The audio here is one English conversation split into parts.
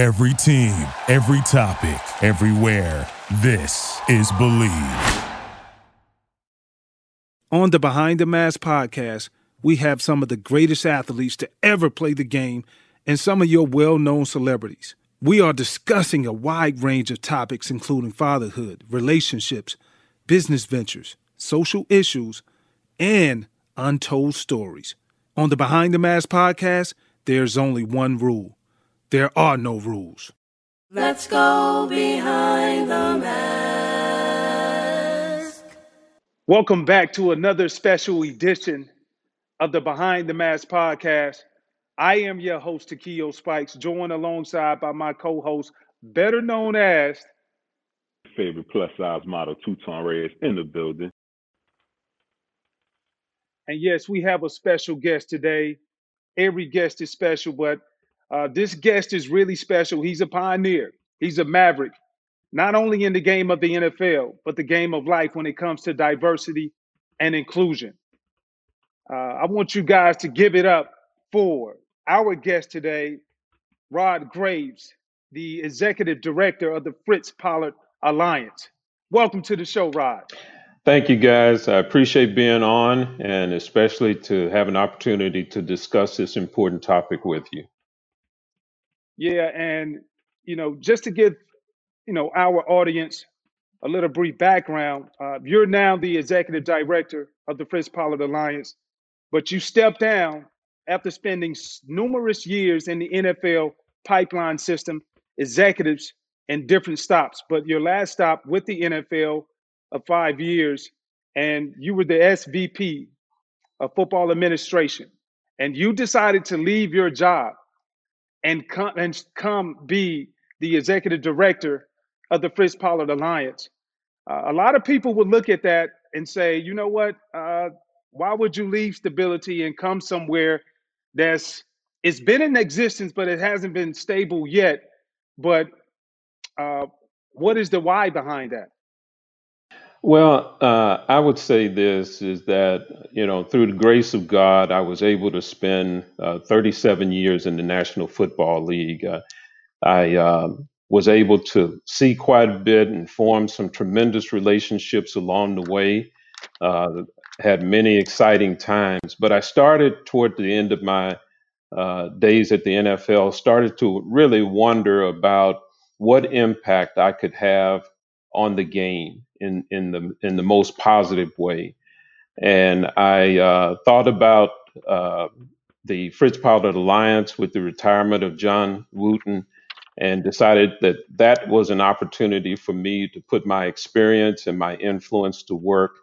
Every team, every topic, everywhere. This is Believe. On the Behind the Mask podcast, we have some of the greatest athletes to ever play the game and some of your well known celebrities. We are discussing a wide range of topics, including fatherhood, relationships, business ventures, social issues, and untold stories. On the Behind the Mask podcast, there's only one rule there are no rules. Let's go behind the mask. Welcome back to another special edition of the Behind the Mask podcast. I am your host, Takeo Spikes, joined alongside by my co host, better known as favorite plus size model, Tutan Reyes, in the building. And yes, we have a special guest today. Every guest is special, but uh, this guest is really special. He's a pioneer, he's a maverick, not only in the game of the NFL, but the game of life when it comes to diversity and inclusion. Uh, I want you guys to give it up for our guest today, Rod Graves, the executive director of the Fritz Pollard Alliance. Welcome to the show, Rod. Thank you, guys. I appreciate being on and especially to have an opportunity to discuss this important topic with you. Yeah, and you know, just to give you know our audience a little brief background, uh, you're now the executive director of the Fritz Pollard Alliance, but you stepped down after spending numerous years in the NFL pipeline system, executives, and different stops. But your last stop with the NFL of five years, and you were the SVP of football administration, and you decided to leave your job and come and come be the executive director of the Fritz Pollard Alliance. Uh, a lot of people would look at that and say, you know what? Uh, why would you leave stability and come somewhere that's it's been in existence, but it hasn't been stable yet? But uh, what is the why behind that? Well, uh, I would say this is that, you know, through the grace of God, I was able to spend uh, 37 years in the National Football League. Uh, I um, was able to see quite a bit and form some tremendous relationships along the way. Uh, had many exciting times, but I started toward the end of my uh, days at the NFL, started to really wonder about what impact I could have on the game in in the in the most positive way. And I uh, thought about uh, the Fritz Pollard Alliance with the retirement of John Wooten, and decided that that was an opportunity for me to put my experience and my influence to work,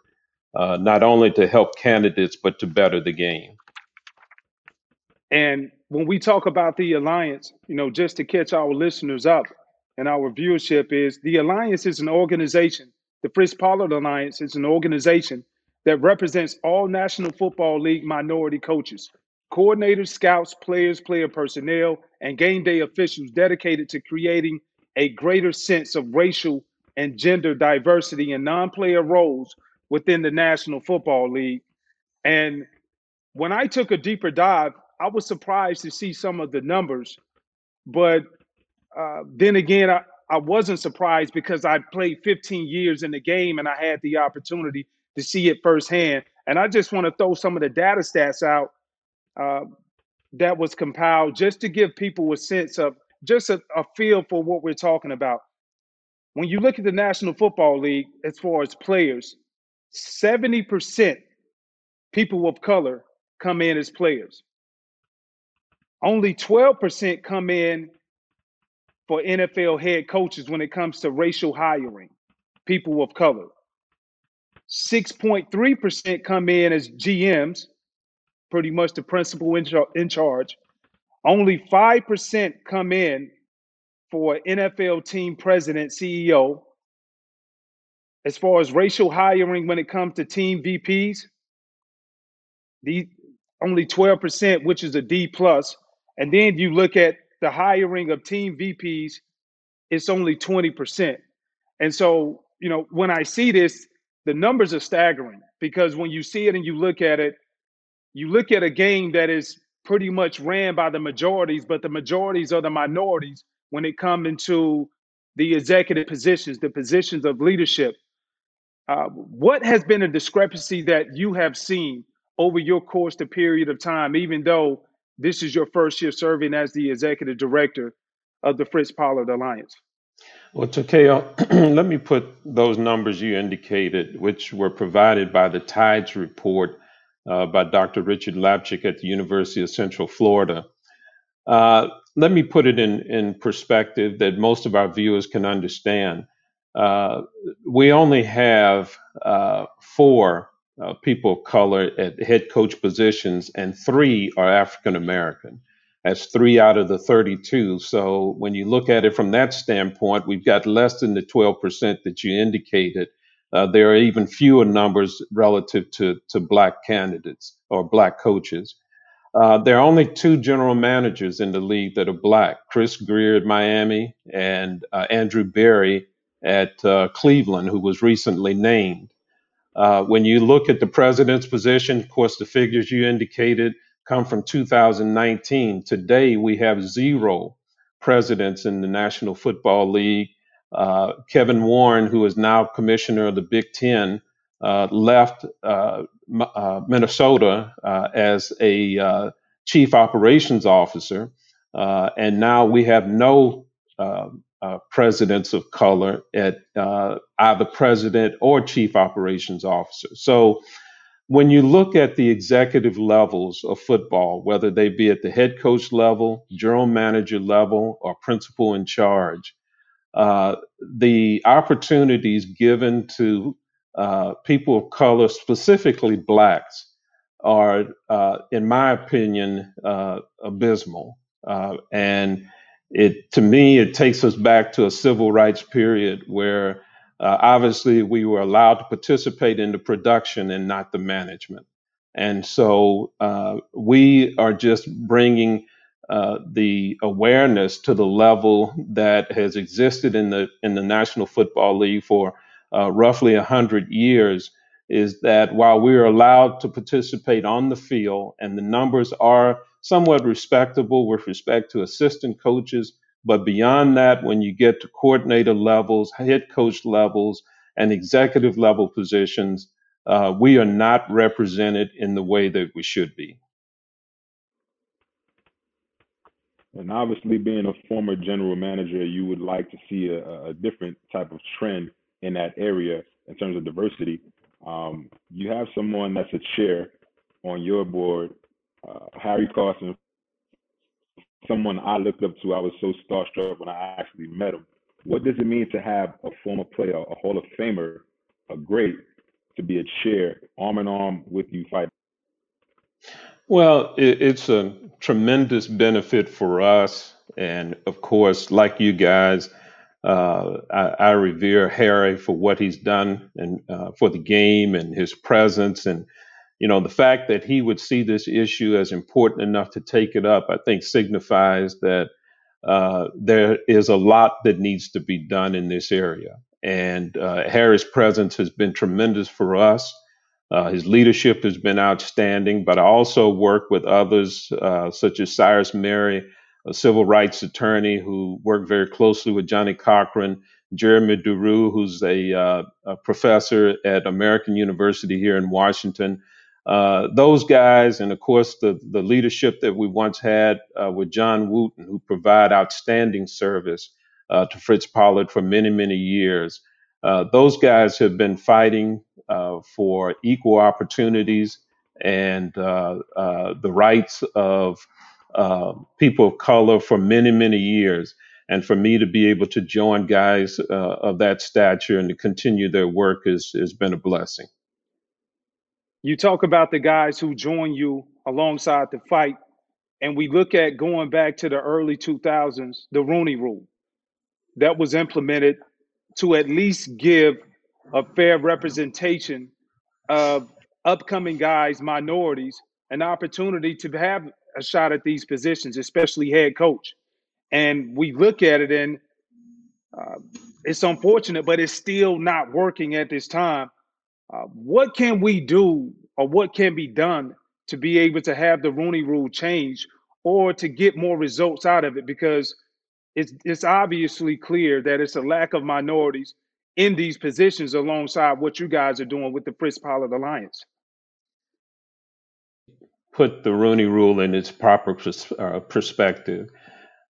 uh, not only to help candidates but to better the game. And when we talk about the alliance, you know, just to catch our listeners up and our viewership, is the alliance is an organization the Fritz Pollard Alliance is an organization that represents all National Football League minority coaches, coordinators, scouts, players, player personnel, and game day officials dedicated to creating a greater sense of racial and gender diversity in non player roles within the National Football League. And when I took a deeper dive, I was surprised to see some of the numbers. But uh, then again, I, I wasn't surprised because I played 15 years in the game and I had the opportunity to see it firsthand. And I just want to throw some of the data stats out uh, that was compiled just to give people a sense of just a, a feel for what we're talking about. When you look at the National Football League, as far as players, 70% people of color come in as players. Only 12% come in for NFL head coaches when it comes to racial hiring, people of color. 6.3% come in as GMs, pretty much the principal in, char- in charge. Only 5% come in for NFL team president, CEO. As far as racial hiring when it comes to team VPs, the only 12%, which is a D plus. And then you look at the hiring of team VPs, it's only 20%. And so, you know, when I see this, the numbers are staggering because when you see it and you look at it, you look at a game that is pretty much ran by the majorities, but the majorities are the minorities when it comes into the executive positions, the positions of leadership. Uh, what has been a discrepancy that you have seen over your course the period of time, even though this is your first year serving as the executive director of the Fritz Pollard Alliance? Well, Takeo, let me put those numbers you indicated, which were provided by the TIDES report uh, by Dr. Richard Lapchick at the University of Central Florida. Uh, let me put it in, in perspective that most of our viewers can understand. Uh, we only have uh, four uh, people of color at head coach positions, and three are African American. That's three out of the 32. So when you look at it from that standpoint, we've got less than the 12% that you indicated. Uh, there are even fewer numbers relative to, to black candidates or black coaches. Uh, there are only two general managers in the league that are black Chris Grier at Miami and uh, Andrew Berry at uh, Cleveland, who was recently named. Uh, when you look at the president's position, of course, the figures you indicated come from 2019. Today, we have zero presidents in the National Football League. Uh, Kevin Warren, who is now commissioner of the Big Ten, uh, left uh, uh, Minnesota as a chief operations officer, and now we have no uh, presidents of color at uh, either president or chief operations officer. So when you look at the executive levels of football, whether they be at the head coach level, general manager level, or principal in charge, uh, the opportunities given to uh, people of color, specifically blacks, are, uh, in my opinion, uh, abysmal. And it, to me, it takes us back to a civil rights period where uh, obviously we were allowed to participate in the production and not the management. And so uh, we are just bringing uh, the awareness to the level that has existed in the in the National Football League for uh, roughly 100 years is that while we are allowed to participate on the field and the numbers are somewhat respectable with respect to assistant coaches, but beyond that, when you get to coordinator levels, head coach levels, and executive level positions, uh, we are not represented in the way that we should be. And obviously, being a former general manager, you would like to see a, a different type of trend in that area in terms of diversity. Um, you have someone that's a chair on your board, uh, Harry Carson, someone I looked up to. I was so starstruck when I actually met him. What does it mean to have a former player, a Hall of Famer, a great, to be a chair, arm in arm with you fighting? Well, it, it's a tremendous benefit for us. And of course, like you guys, uh, I, I revere Harry for what he's done and uh, for the game and his presence. And, you know, the fact that he would see this issue as important enough to take it up, I think signifies that uh, there is a lot that needs to be done in this area. And uh, Harry's presence has been tremendous for us. Uh, his leadership has been outstanding, but I also work with others uh, such as Cyrus Mehri, a civil rights attorney who worked very closely with Johnnie Cochran, Jeremi Duru, who's a, uh, a professor at American University here in Washington. Uh, those guys, and of course the the leadership that we once had uh, with John Wooten, who provide outstanding service uh, to Fritz Pollard for many many years. Uh, those guys have been fighting uh, for equal opportunities and uh, uh, the rights of people of color for many, many years. And for me to be able to join guys uh, of that stature and to continue their work has, has been a blessing. You talk about the guys who join you alongside the fight, and we look at going back to the early 2000s, the Rooney Rule that was implemented to at least give a fair representation of upcoming guys, minorities, an opportunity to have a shot at these positions, especially head coach. And we look at it and uh, it's unfortunate, but it's still not working at this time. Uh, what can we do or what can be done to be able to have the Rooney rule change or to get more results out of it? Because it's it's obviously clear that it's a lack of minorities in these positions alongside what you guys are doing with the Fritz Pollard Alliance. Put the Rooney Rule in its proper pers- uh, perspective.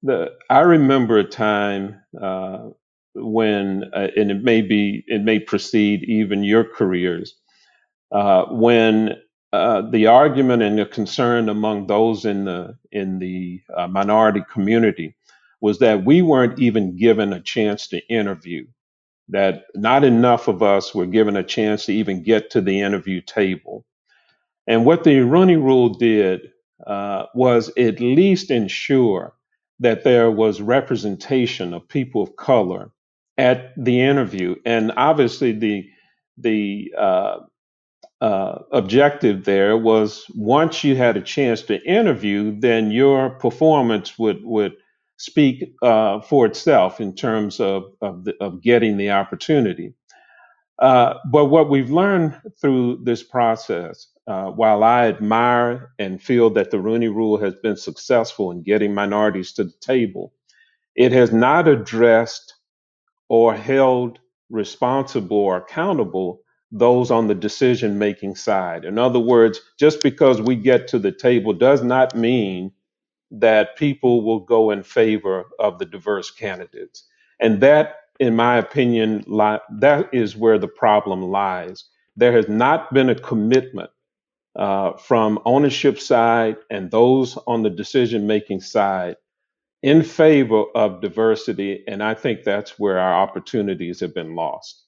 The I remember a time uh, when, uh, and it may be, it may precede even your careers, uh, when uh, the argument and the concern among those in the in the uh, minority community was that we weren't even given a chance to interview. That not enough of us were given a chance to even get to the interview table. And what the Rooney Rule did uh, was at least ensure that there was representation of people of color at the interview. And obviously, the the uh, uh, objective there was once you had a chance to interview, then your performance would would speak uh, for itself in terms of of, the, of getting the opportunity. Uh, but what we've learned through this process, uh, while I admire and feel that the Rooney Rule has been successful in getting minorities to the table, it has not addressed or held responsible or accountable those on the decision making side. In other words, just because we get to the table does not mean that people will go in favor of the diverse candidates. And that, in my opinion, li- that is where the problem lies. There has not been a commitment uh, from ownership side and those on the decision making side in favor of diversity. And I think that's where our opportunities have been lost.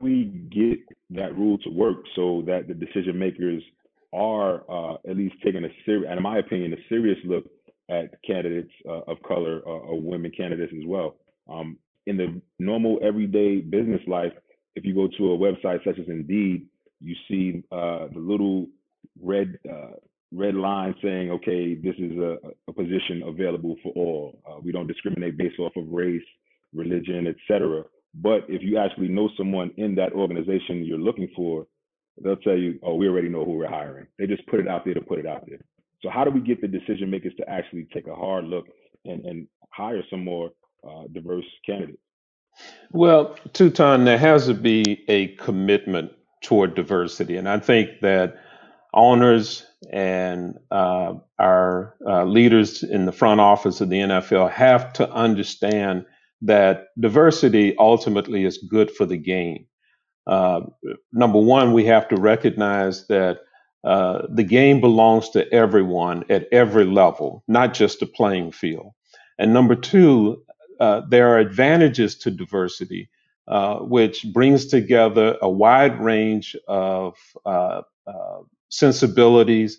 we get that rule to work so that the decision makers are uh, at least taking a serious, and in my opinion, a serious look at candidates uh, of color uh, or women candidates as well. Um, in the normal everyday business life, if you go to a website such as Indeed, you see uh, the little red uh, red line saying, "Okay, this is a, a position available for all. Uh, we don't discriminate based off of race, religion, etc." But if you actually know someone in that organization you're looking for, they'll tell you, oh, we already know who we're hiring. They just put it out there to put it out there. So how do we get the decision makers to actually take a hard look and, and hire some more uh, diverse candidates? Well, Tutan, there has to be a commitment toward diversity. And I think that owners and uh, our uh, leaders in the front office of the NFL have to understand that diversity ultimately is good for the game. Uh, number one, we have to recognize that uh, the game belongs to everyone at every level, not just the playing field. And number two, uh, there are advantages to diversity, uh, which brings together a wide range of uh, uh, sensibilities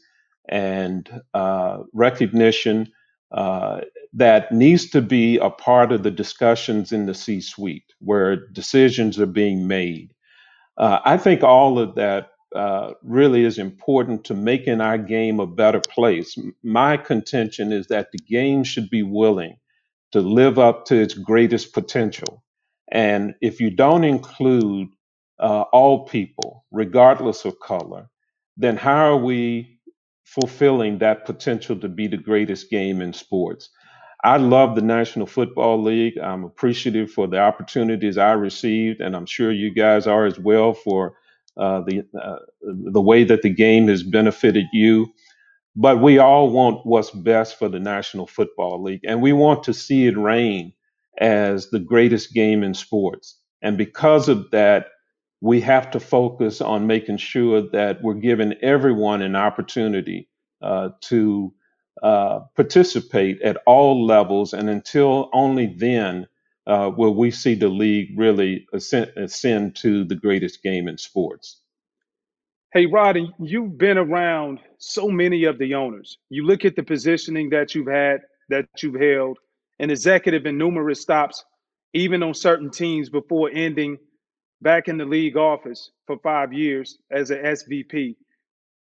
and uh, recognition uh, that needs to be a part of the discussions in the C suite where decisions are being made. Uh, I think all of that uh, really is important to making our game a better place. My contention is that the game should be willing to live up to its greatest potential. And if you don't include uh, all people, regardless of color, then how are we fulfilling that potential to be the greatest game in sports? I love the National Football League. I'm appreciative for the opportunities I received, and I'm sure you guys are as well for uh, the uh, the way that the game has benefited you. But we all want what's best for the National Football League, and we want to see it reign as the greatest game in sports. And because of that, we have to focus on making sure that we're giving everyone an opportunity uh, to uh, participate at all levels. And until only then uh, will we see the league really ascend, ascend to the greatest game in sports. Hey, Roddy, you've been around so many of the owners. You look at the positioning that you've had, that you've held, an executive in numerous stops, even on certain teams before ending back in the league office for five years as an SVP.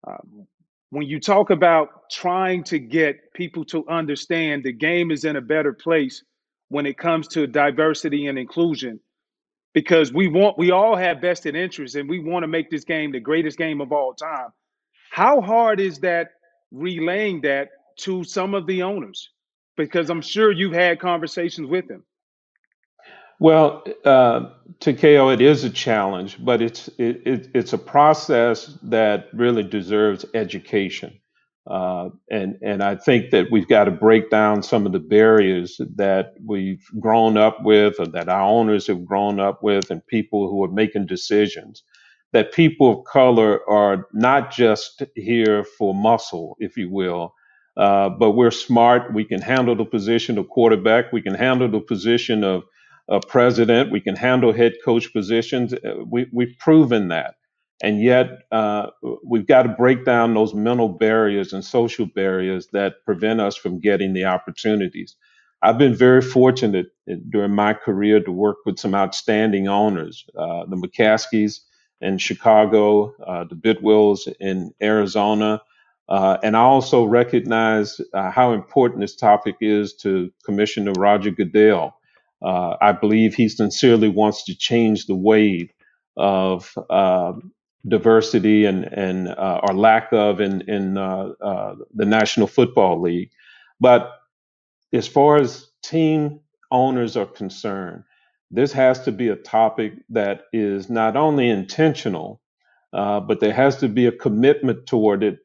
Um, when you talk about trying to get people to understand the game is in a better place when it comes to diversity and inclusion, because we want we all have vested interests and we want to make this game the greatest game of all time. How hard is that relaying that to some of the owners? Because I'm sure you've had conversations with him. Well, uh, Takeo, it is a challenge, but it's it, it, it's a process that really deserves education, uh, and and I think that we've got to break down some of the barriers that we've grown up with, or that our owners have grown up with, and people who are making decisions. That people of color are not just here for muscle, if you will, uh, but we're smart. We can handle the position of quarterback. We can handle the position of uh, president. We can handle head coach positions. Uh, we, we've proven that. And yet, uh, we've got to break down those mental barriers and social barriers that prevent us from getting the opportunities. I've been very fortunate during my career to work with some outstanding owners, uh, the McCaskies in Chicago, uh, the Bidwills in Arizona. Uh, and I also recognize uh, how important this topic is to Commissioner Roger Goodell uh, I believe he sincerely wants to change the way of uh, diversity and and uh, or lack of in in uh, uh, the National Football League. But as far as team owners are concerned, this has to be a topic that is not only intentional, uh, but there has to be a commitment toward it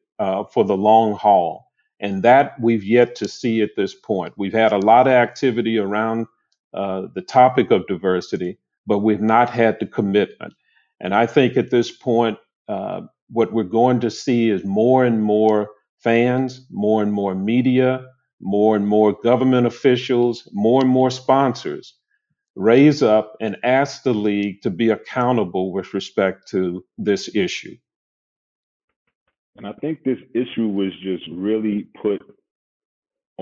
for the long haul. And that we've yet to see at this point. We've had a lot of activity around uh, the topic of diversity, but we've not had the commitment. And I think at this point, uh, what we're going to see is more and more fans, more and more media, more and more government officials, more and more sponsors raise up and ask the league to be accountable with respect to this issue. And I think this issue was just really put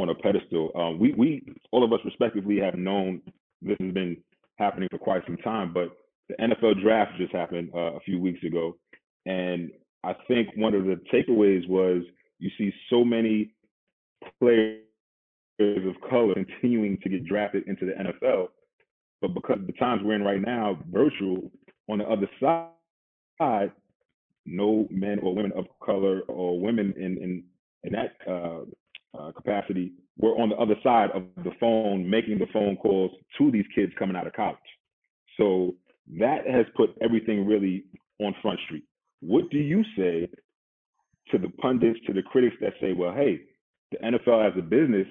on a pedestal. Um, we we all of us respectively have known this has been happening for quite some time, but the NFL draft just happened uh, a few weeks ago, and I think one of the takeaways was you see so many players of color continuing to get drafted into the NFL, but because the times we're in right now, virtual on the other side, no men or women of color or women in in in that uh, uh, capacity, we're on the other side of the phone making the phone calls to these kids coming out of college. So that has put everything really on Front Street. What do you say to the pundits, to the critics that say, well, hey, the NFL as a business,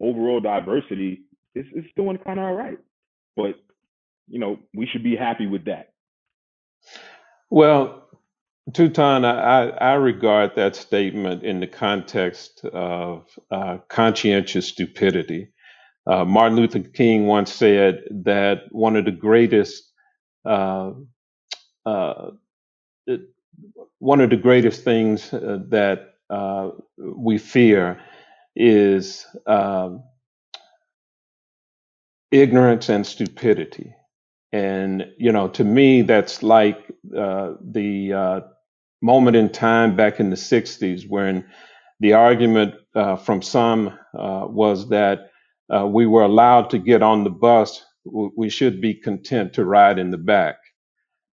overall diversity is, is doing kind of all right. But, you know, we should be happy with that. Well, Tutan, I, I regard that statement in the context of uh, conscientious stupidity. Uh, Martin Luther King once said that one of the greatest, uh, uh one of the greatest things uh, that uh, we fear is um, ignorance and stupidity. And you know, to me, that's like the moment in time back in the 60s when the argument uh, from some uh, was that uh, we were allowed to get on the bus, we should be content to ride in the back.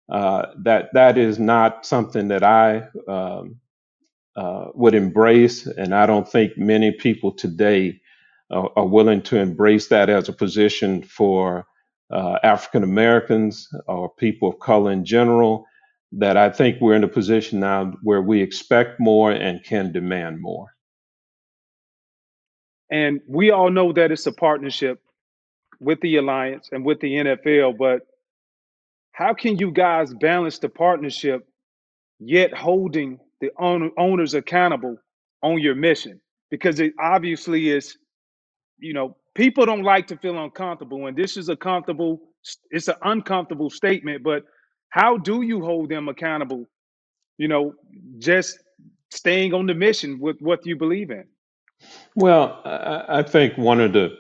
Uh, that that is not something that I um, uh, would embrace, and I don't think many people today are, are willing to embrace that as a position for uh, African Americans or people of color in general that I think we're in a position now where we expect more and can demand more. And we all know that it's a partnership with the alliance and with the NFL, but how can you guys balance the partnership yet holding the owners accountable on your mission? Because it obviously is, you know, people don't like to feel uncomfortable, and this is a comfortable, it's an uncomfortable statement, but how do you hold them accountable? You know, just staying on the mission with what you believe in. Well, I, think one of the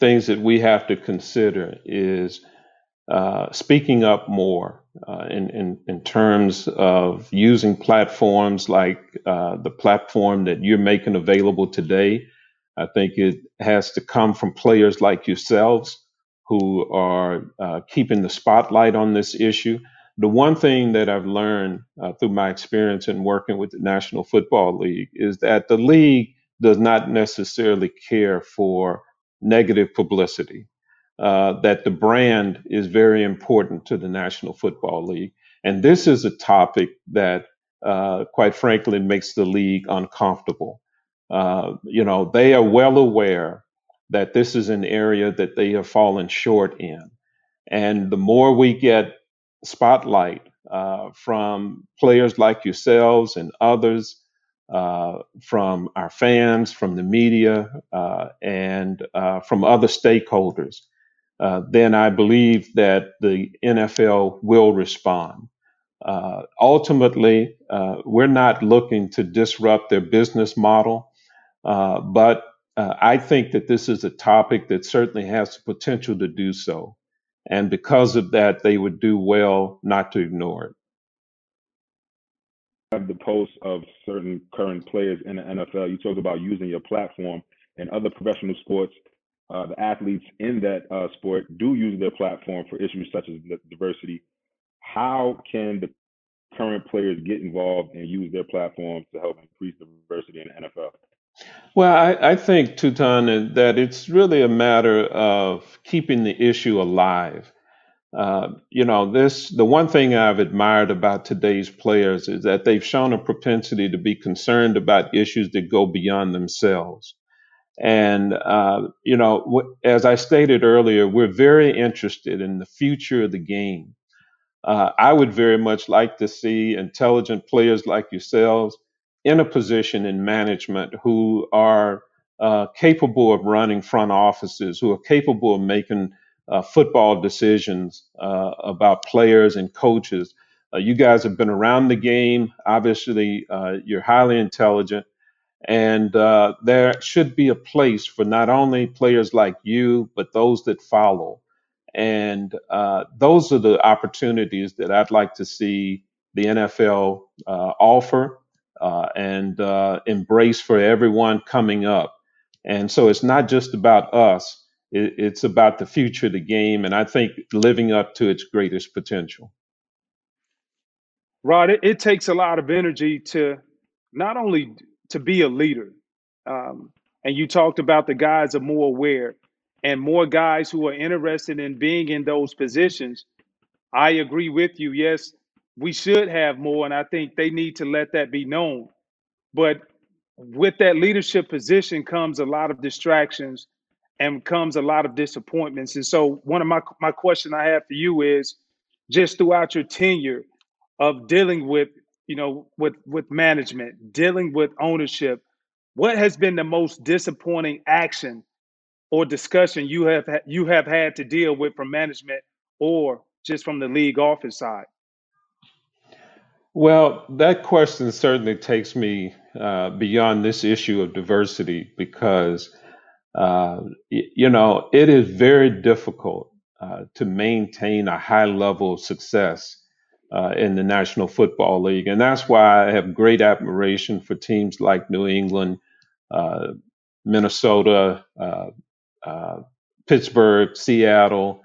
things that we have to consider is uh, speaking up more uh, in, in, in terms of using platforms like uh, the platform that you're making available today. I think it has to come from players like yourselves who are uh, keeping the spotlight on this issue the one thing that I've learned uh, through my experience in working with the National Football League is that the league does not necessarily care for negative publicity. Uh, that the brand is very important to the National Football League. And this is a topic that, uh, quite frankly, makes the league uncomfortable. Uh, you know, they are well aware that this is an area that they have fallen short in. And the more we get spotlight uh, from players like yourselves and others, uh, from our fans, from the media, uh, and uh, from other stakeholders, uh, then I believe that the NFL will respond. Uh, ultimately, we're not looking to disrupt their business model, but I think that this is a topic that certainly has the potential to do so. And because of that, they would do well not to ignore it. Have the posts of certain current players in the NFL. You talked about using your platform and other professional sports. Uh, the athletes in that uh, sport do use their platform for issues such as diversity. How can the current players get involved and use their platforms to help increase diversity in the NFL? Well, I, I think, Tutan, that it's really a matter of keeping the issue alive. Uh, you know, this the one thing I've admired about today's players is that they've shown a propensity to be concerned about issues that go beyond themselves. And uh, you know, as I stated earlier, we're very interested in the future of the game. Uh, I would very much like to see intelligent players like yourselves in a position in management who are uh, capable of running front offices, who are capable of making uh, football decisions uh, about players and coaches. Uh, you guys have been around the game. Obviously, uh, you're highly intelligent. And uh, there should be a place for not only players like you, but those that follow. And those are the opportunities that I'd like to see the NFL offer uh, and uh, embrace for everyone coming up. And so it's not just about us, it, it's about the future of the game, and I think living up to its greatest potential. Rod, it, it takes a lot of energy to not only to be a leader, um, and you talked about the guys are more aware and more guys who are interested in being in those positions. I agree with you. Yes, we should have more, and I think they need to let that be known. But with that leadership position comes a lot of distractions and comes a lot of disappointments. And so, one of my my question I have for you is, just throughout your tenure of dealing with you know with with management, dealing with ownership, what has been the most disappointing action or discussion you have you have had to deal with from management or just from the league office side? Well, that question certainly takes me uh, beyond this issue of diversity because, uh, you know, it is very difficult uh, to maintain a high level of success uh, in the National Football League. And that's why I have great admiration for teams like New England, uh, Minnesota, uh, uh, Pittsburgh, Seattle,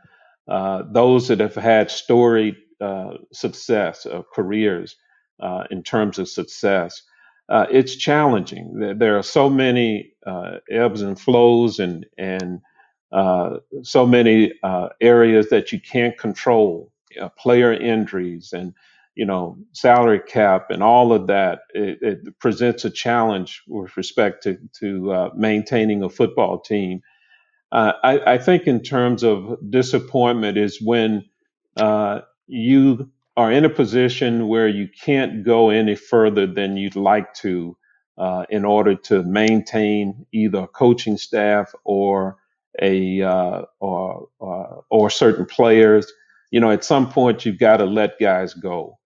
uh, those that have had storied uh, success, of careers uh, in terms of success. Uh, it's challenging. There, are so many uh, ebbs and flows and and uh, so many uh, areas that you can't control. Uh, player injuries and you know salary cap and all of that. It, it presents a challenge with respect to to maintaining a football team. I, I, think in terms of disappointment is when you are in a position where you can't go any further than you'd like to uh, in order to maintain either a coaching staff or a uh, or uh, or certain players. You know, at some point you've got to let guys go,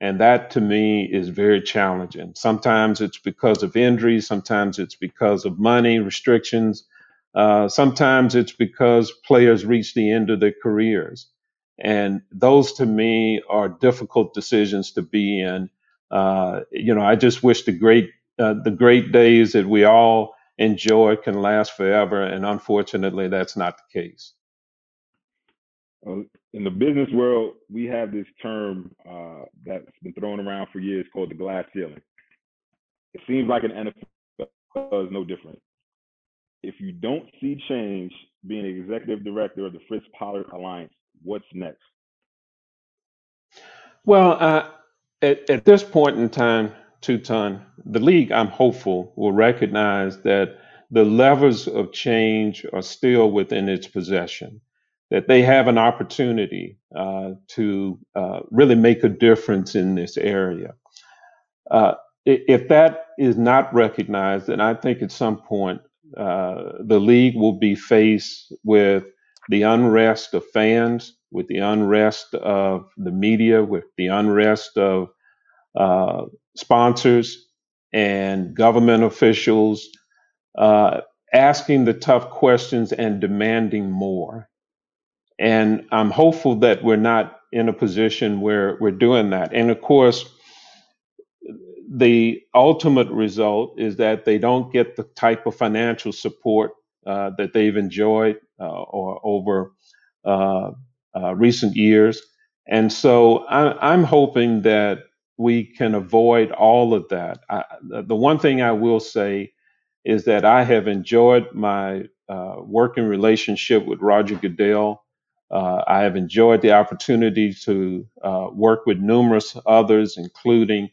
and that to me is very challenging. Sometimes it's because of injuries, sometimes it's because of money restrictions, uh, sometimes it's because players reach the end of their careers. And those to me are difficult decisions to be in. Uh, you know, I just wish the great uh, the great days that we all enjoy can last forever, and unfortunately, that's not the case. in the business world, we have this term uh, that's been thrown around for years called the glass ceiling. It seems like an NFL is no different. If you don't see change being executive director of the Fritz Pollard Alliance, what's next? Well, uh, at, at this point in time, Two the league, I'm hopeful, will recognize that the levers of change are still within its possession, that they have an opportunity uh, to uh, really make a difference in this area. Uh, if that is not recognized, then I think at some point uh, the league will be faced with the unrest of fans, with the unrest of the media, with the unrest of uh, sponsors and government officials, uh, asking the tough questions and demanding more. And I'm hopeful that we're not in a position where we're doing that. And of course, the ultimate result is that they don't get the type of financial support uh, that they've enjoyed uh, or over uh, uh, recent years. And so I, I'm hoping that we can avoid all of that. I, the one thing I will say is that I have enjoyed my uh, working relationship with Roger Goodell. Uh, I have enjoyed the opportunity to uh, work with numerous others, including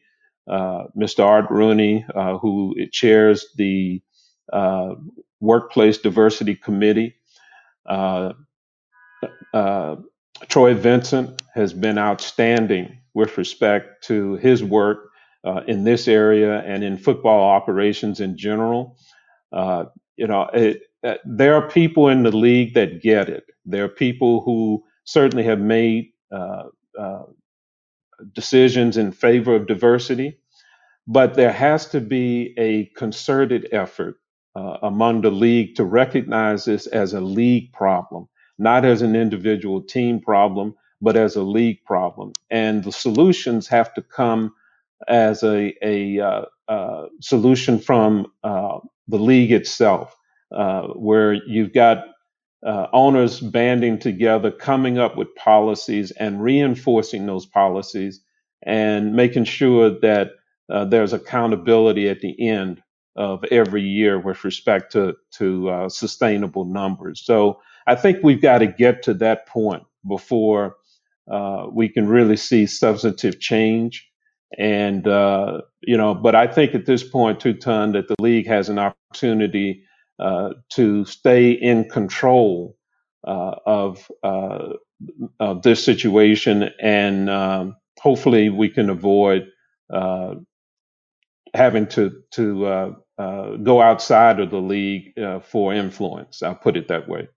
Mr. Art Rooney, who chairs the uh, Workplace Diversity Committee. Uh, uh, Troy Vincent has been outstanding with respect to his work in this area and in football operations in general. You know, it, there are people in the league that get it. There are people who certainly have made uh, uh, decisions in favor of diversity, but there has to be a concerted effort uh, among the league to recognize this as a league problem, not as an individual team problem, but as a league problem. And the solutions have to come as a, a uh, uh, solution from uh, the league itself, uh, where you've got uh, owners banding together, coming up with policies and reinforcing those policies and making sure that there's accountability at the end of every year with respect to, to sustainable numbers. So I think we've got to get to that point before uh, we can really see substantive change. And, uh, you know, but I think at this point, Tutan, that the league has an opportunity uh, to stay in control uh, of, uh, of this situation. And um, hopefully we can avoid uh, having to, to go outside of the league for influence. I'll put it that way.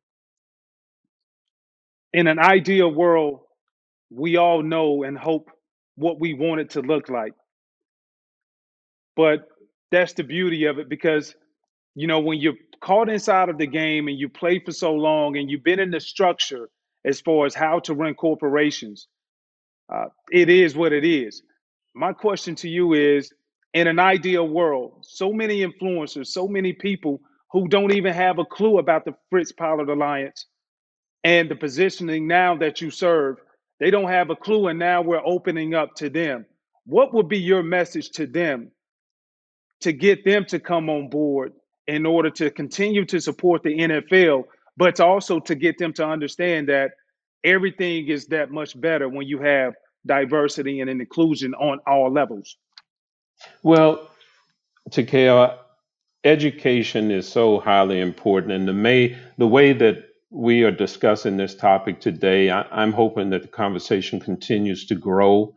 In an ideal world, we all know and hope what we want it to look like. But that's the beauty of it because, you know, when you're caught inside of the game and you play for so long and you've been in the structure as far as how to run corporations, uh, it is what it is. My question to you is in an ideal world, so many influencers, so many people who don't even have a clue about the Fritz Pollard Alliance and the positioning now that you serve they don't have a clue, and now we're opening up to them. What would be your message to them to get them to come on board in order to continue to support the NFL, but also to get them to understand that everything is that much better when you have diversity and inclusion on all levels? Well, Takeo, education is so highly important, and the may the way that we are discussing this topic today. I, am hoping that the conversation continues to grow,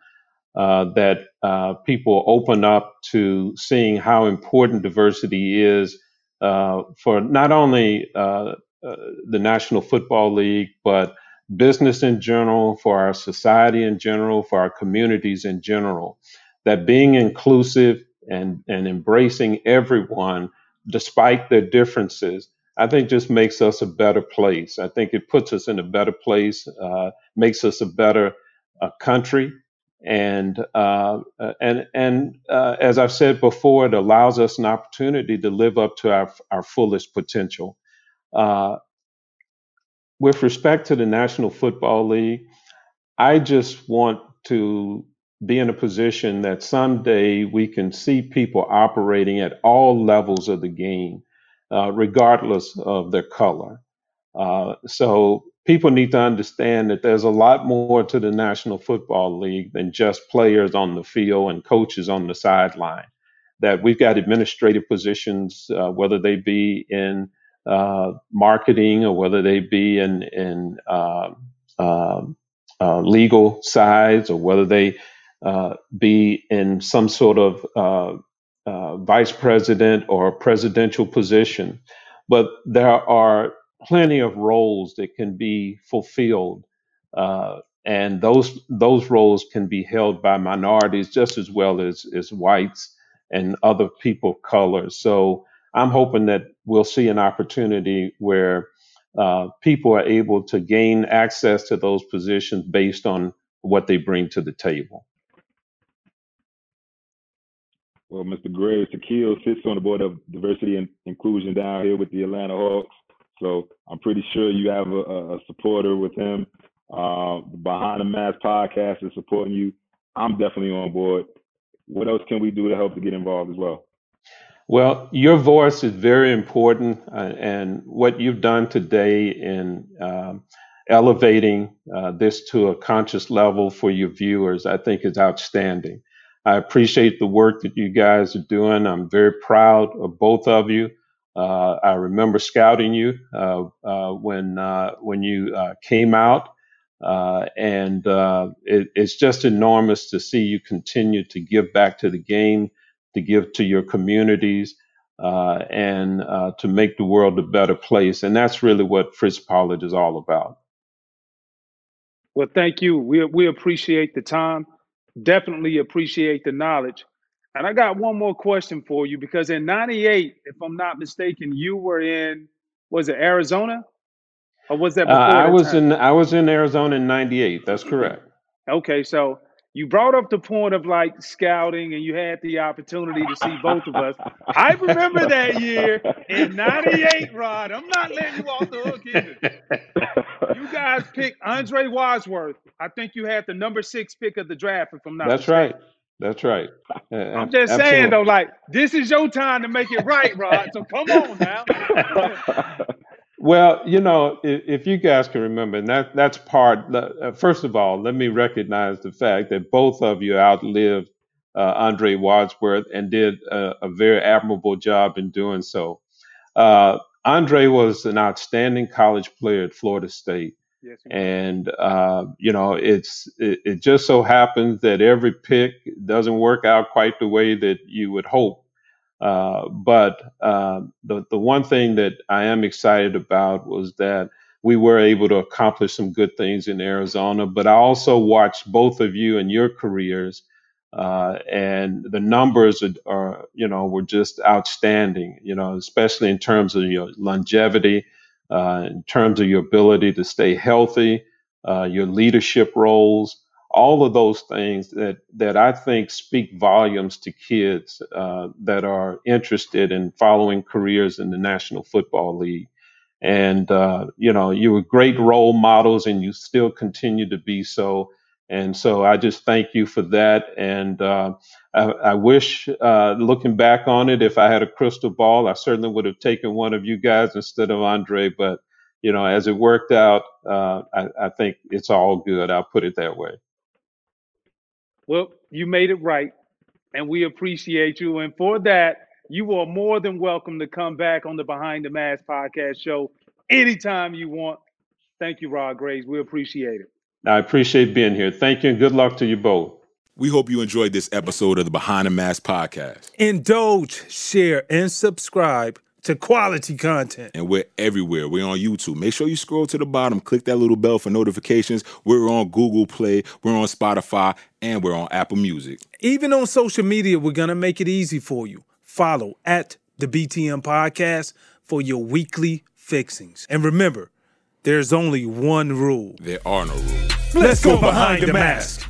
uh, that uh, people open up to seeing how important diversity is uh, for not only uh, uh, the National Football League, but business in general, for our society in general, for our communities in general. That being inclusive and, and embracing everyone despite their differences I think just makes us a better place. I think it puts us in a better place, uh, makes us a better uh, country, and uh, uh and and uh, as I've said before, it allows us an opportunity to live up to our our fullest potential. Uh, with respect to the National Football League, I just want to be in a position that someday we can see people operating at all levels of the game uh, regardless of their color. Uh, so people need to understand that there's a lot more to the National Football League than just players on the field and coaches on the sideline. That we've got administrative positions, uh, whether they be in uh, marketing or whether they be in in uh, um, uh, legal sides or whether they uh, be in some sort of uh, uh, vice president or presidential position. But there are plenty of roles that can be fulfilled. Uh, and those those roles can be held by minorities just as well as, as whites and other people of color. So I'm hoping that we'll see an opportunity where uh, people are able to gain access to those positions based on what they bring to the table. Well, Mr. Gray, Shaquille sits on the board of diversity and inclusion down here with the Atlanta Hawks. So I'm pretty sure you have a, a supporter with him. Uh, Behind the Mask podcast is supporting you. I'm definitely on board. What else can we do to help to get involved as well? Well, your voice is very important, uh, and what you've done today in um, elevating uh, this to a conscious level for your viewers, I think is outstanding. I appreciate the work that you guys are doing. I'm very proud of both of you. Uh, I remember scouting you uh, uh, when uh, when you uh, came out, uh, and it, it's just enormous to see you continue to give back to the game, to give to your communities, and to make the world a better place. And that's really what Fritz Pollard is all about. Well, thank you. We we appreciate the time. Definitely appreciate the knowledge. And I got one more question for you because in 98, if I'm not mistaken, you were in was it Arizona? Or was that Uh, before I that was time? in I was in Arizona in '98. That's correct. Okay, so you brought up the point of like scouting and you had the opportunity to see both of us. I remember that year in 98, Rod. I'm not letting you off the hook either. You guys picked Andre Wadsworth. I think you had the number six pick of the draft, if I'm not That's mistaken. right. That's right. I'm just saying though, like this is your time to make it right, Rod. So come on now. Well, you know, if, if you guys can remember, and that that's part. uh, First of all, let me recognize the fact that both of you outlived uh, Andre Wadsworth and did a, a very admirable job in doing so. Uh, Andre was an outstanding college player at Florida State. yes, he was. and uh, you know it's it, it just so happens that every pick doesn't work out quite the way that you would hope uh, but uh, the the one thing that I am excited about was that we were able to accomplish some good things in Arizona. But I also watched both of you and your careers, uh, and the numbers are, are you know were just outstanding. You know, especially in terms of your longevity, uh, in terms of your ability to stay healthy, uh, your leadership roles all of those things that that I think speak volumes to kids uh, that are interested in following careers in the National Football League. And uh, you know, you were great role models, and you still continue to be so. And so I just thank you for that. And uh, I, I wish, uh, looking back on it, if I had a crystal ball, I certainly would have taken one of you guys instead of Andre. But you know, as it worked out, uh, I, I think it's all good. I'll put it that way. Well, you made it right, and we appreciate you. And for that, you are more than welcome to come back on the Behind the Mask podcast show anytime you want. Thank you, Rod Graves. We appreciate it. I appreciate being here. Thank you and good luck to you both. We hope you enjoyed this episode of the Behind the Mask podcast. Indulge, share, and subscribe to quality content. And we're everywhere. We're on YouTube. Make sure you scroll to the bottom, click that little bell for notifications. We're on Google Play, we're on Spotify, and we're on Apple Music. Even on social media, we're going to make it easy for you. Follow at the BTM Podcast for your weekly fixings. And remember, there's only one rule. There are no rules. Let's go behind the mask.